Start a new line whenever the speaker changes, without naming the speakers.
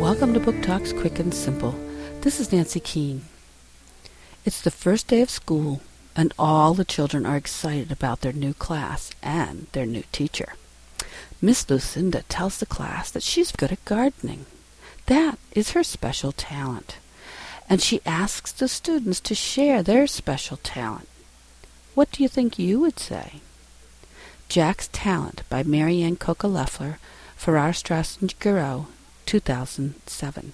to Book Talks Quick and Simple. This is Nancy Keane. It's the first day of school, and all the children are excited about their new class and their new teacher. Miss Lucinda tells the class that she's good at gardening. That is her special talent. And she asks the students to share their special talent. What do you think you would say? Jack's Talent by Maryann Cocca Leffler, Farrar Straus and Giroux, 2007.